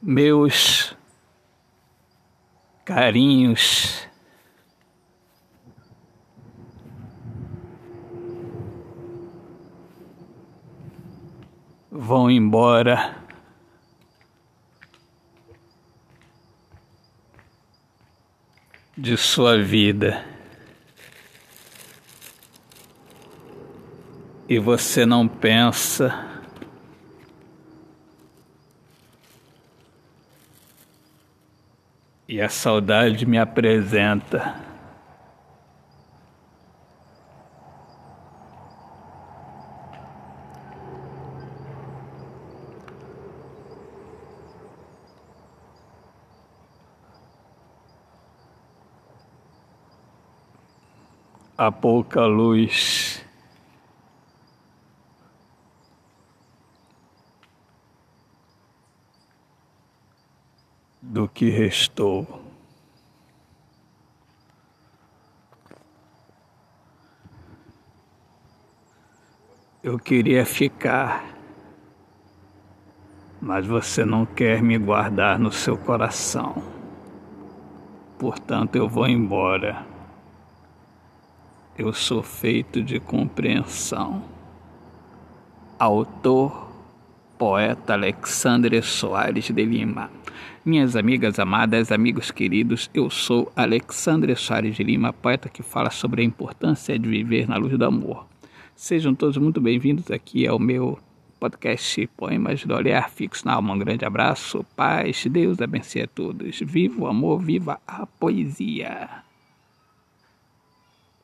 meus carinhos. Vão embora. De sua vida. E você não pensa E a saudade me apresenta. A pouca luz. Do que restou. Eu queria ficar, mas você não quer me guardar no seu coração. Portanto, eu vou embora. Eu sou feito de compreensão. Autor, poeta Alexandre Soares de Lima. Minhas amigas amadas, amigos queridos, eu sou Alexandre Soares de Lima, poeta que fala sobre a importância de viver na luz do amor. Sejam todos muito bem-vindos aqui ao meu podcast Poemas do Olhar Fixo na Alma. Um grande abraço, paz, Deus abençoe a todos. Viva o amor, viva a poesia.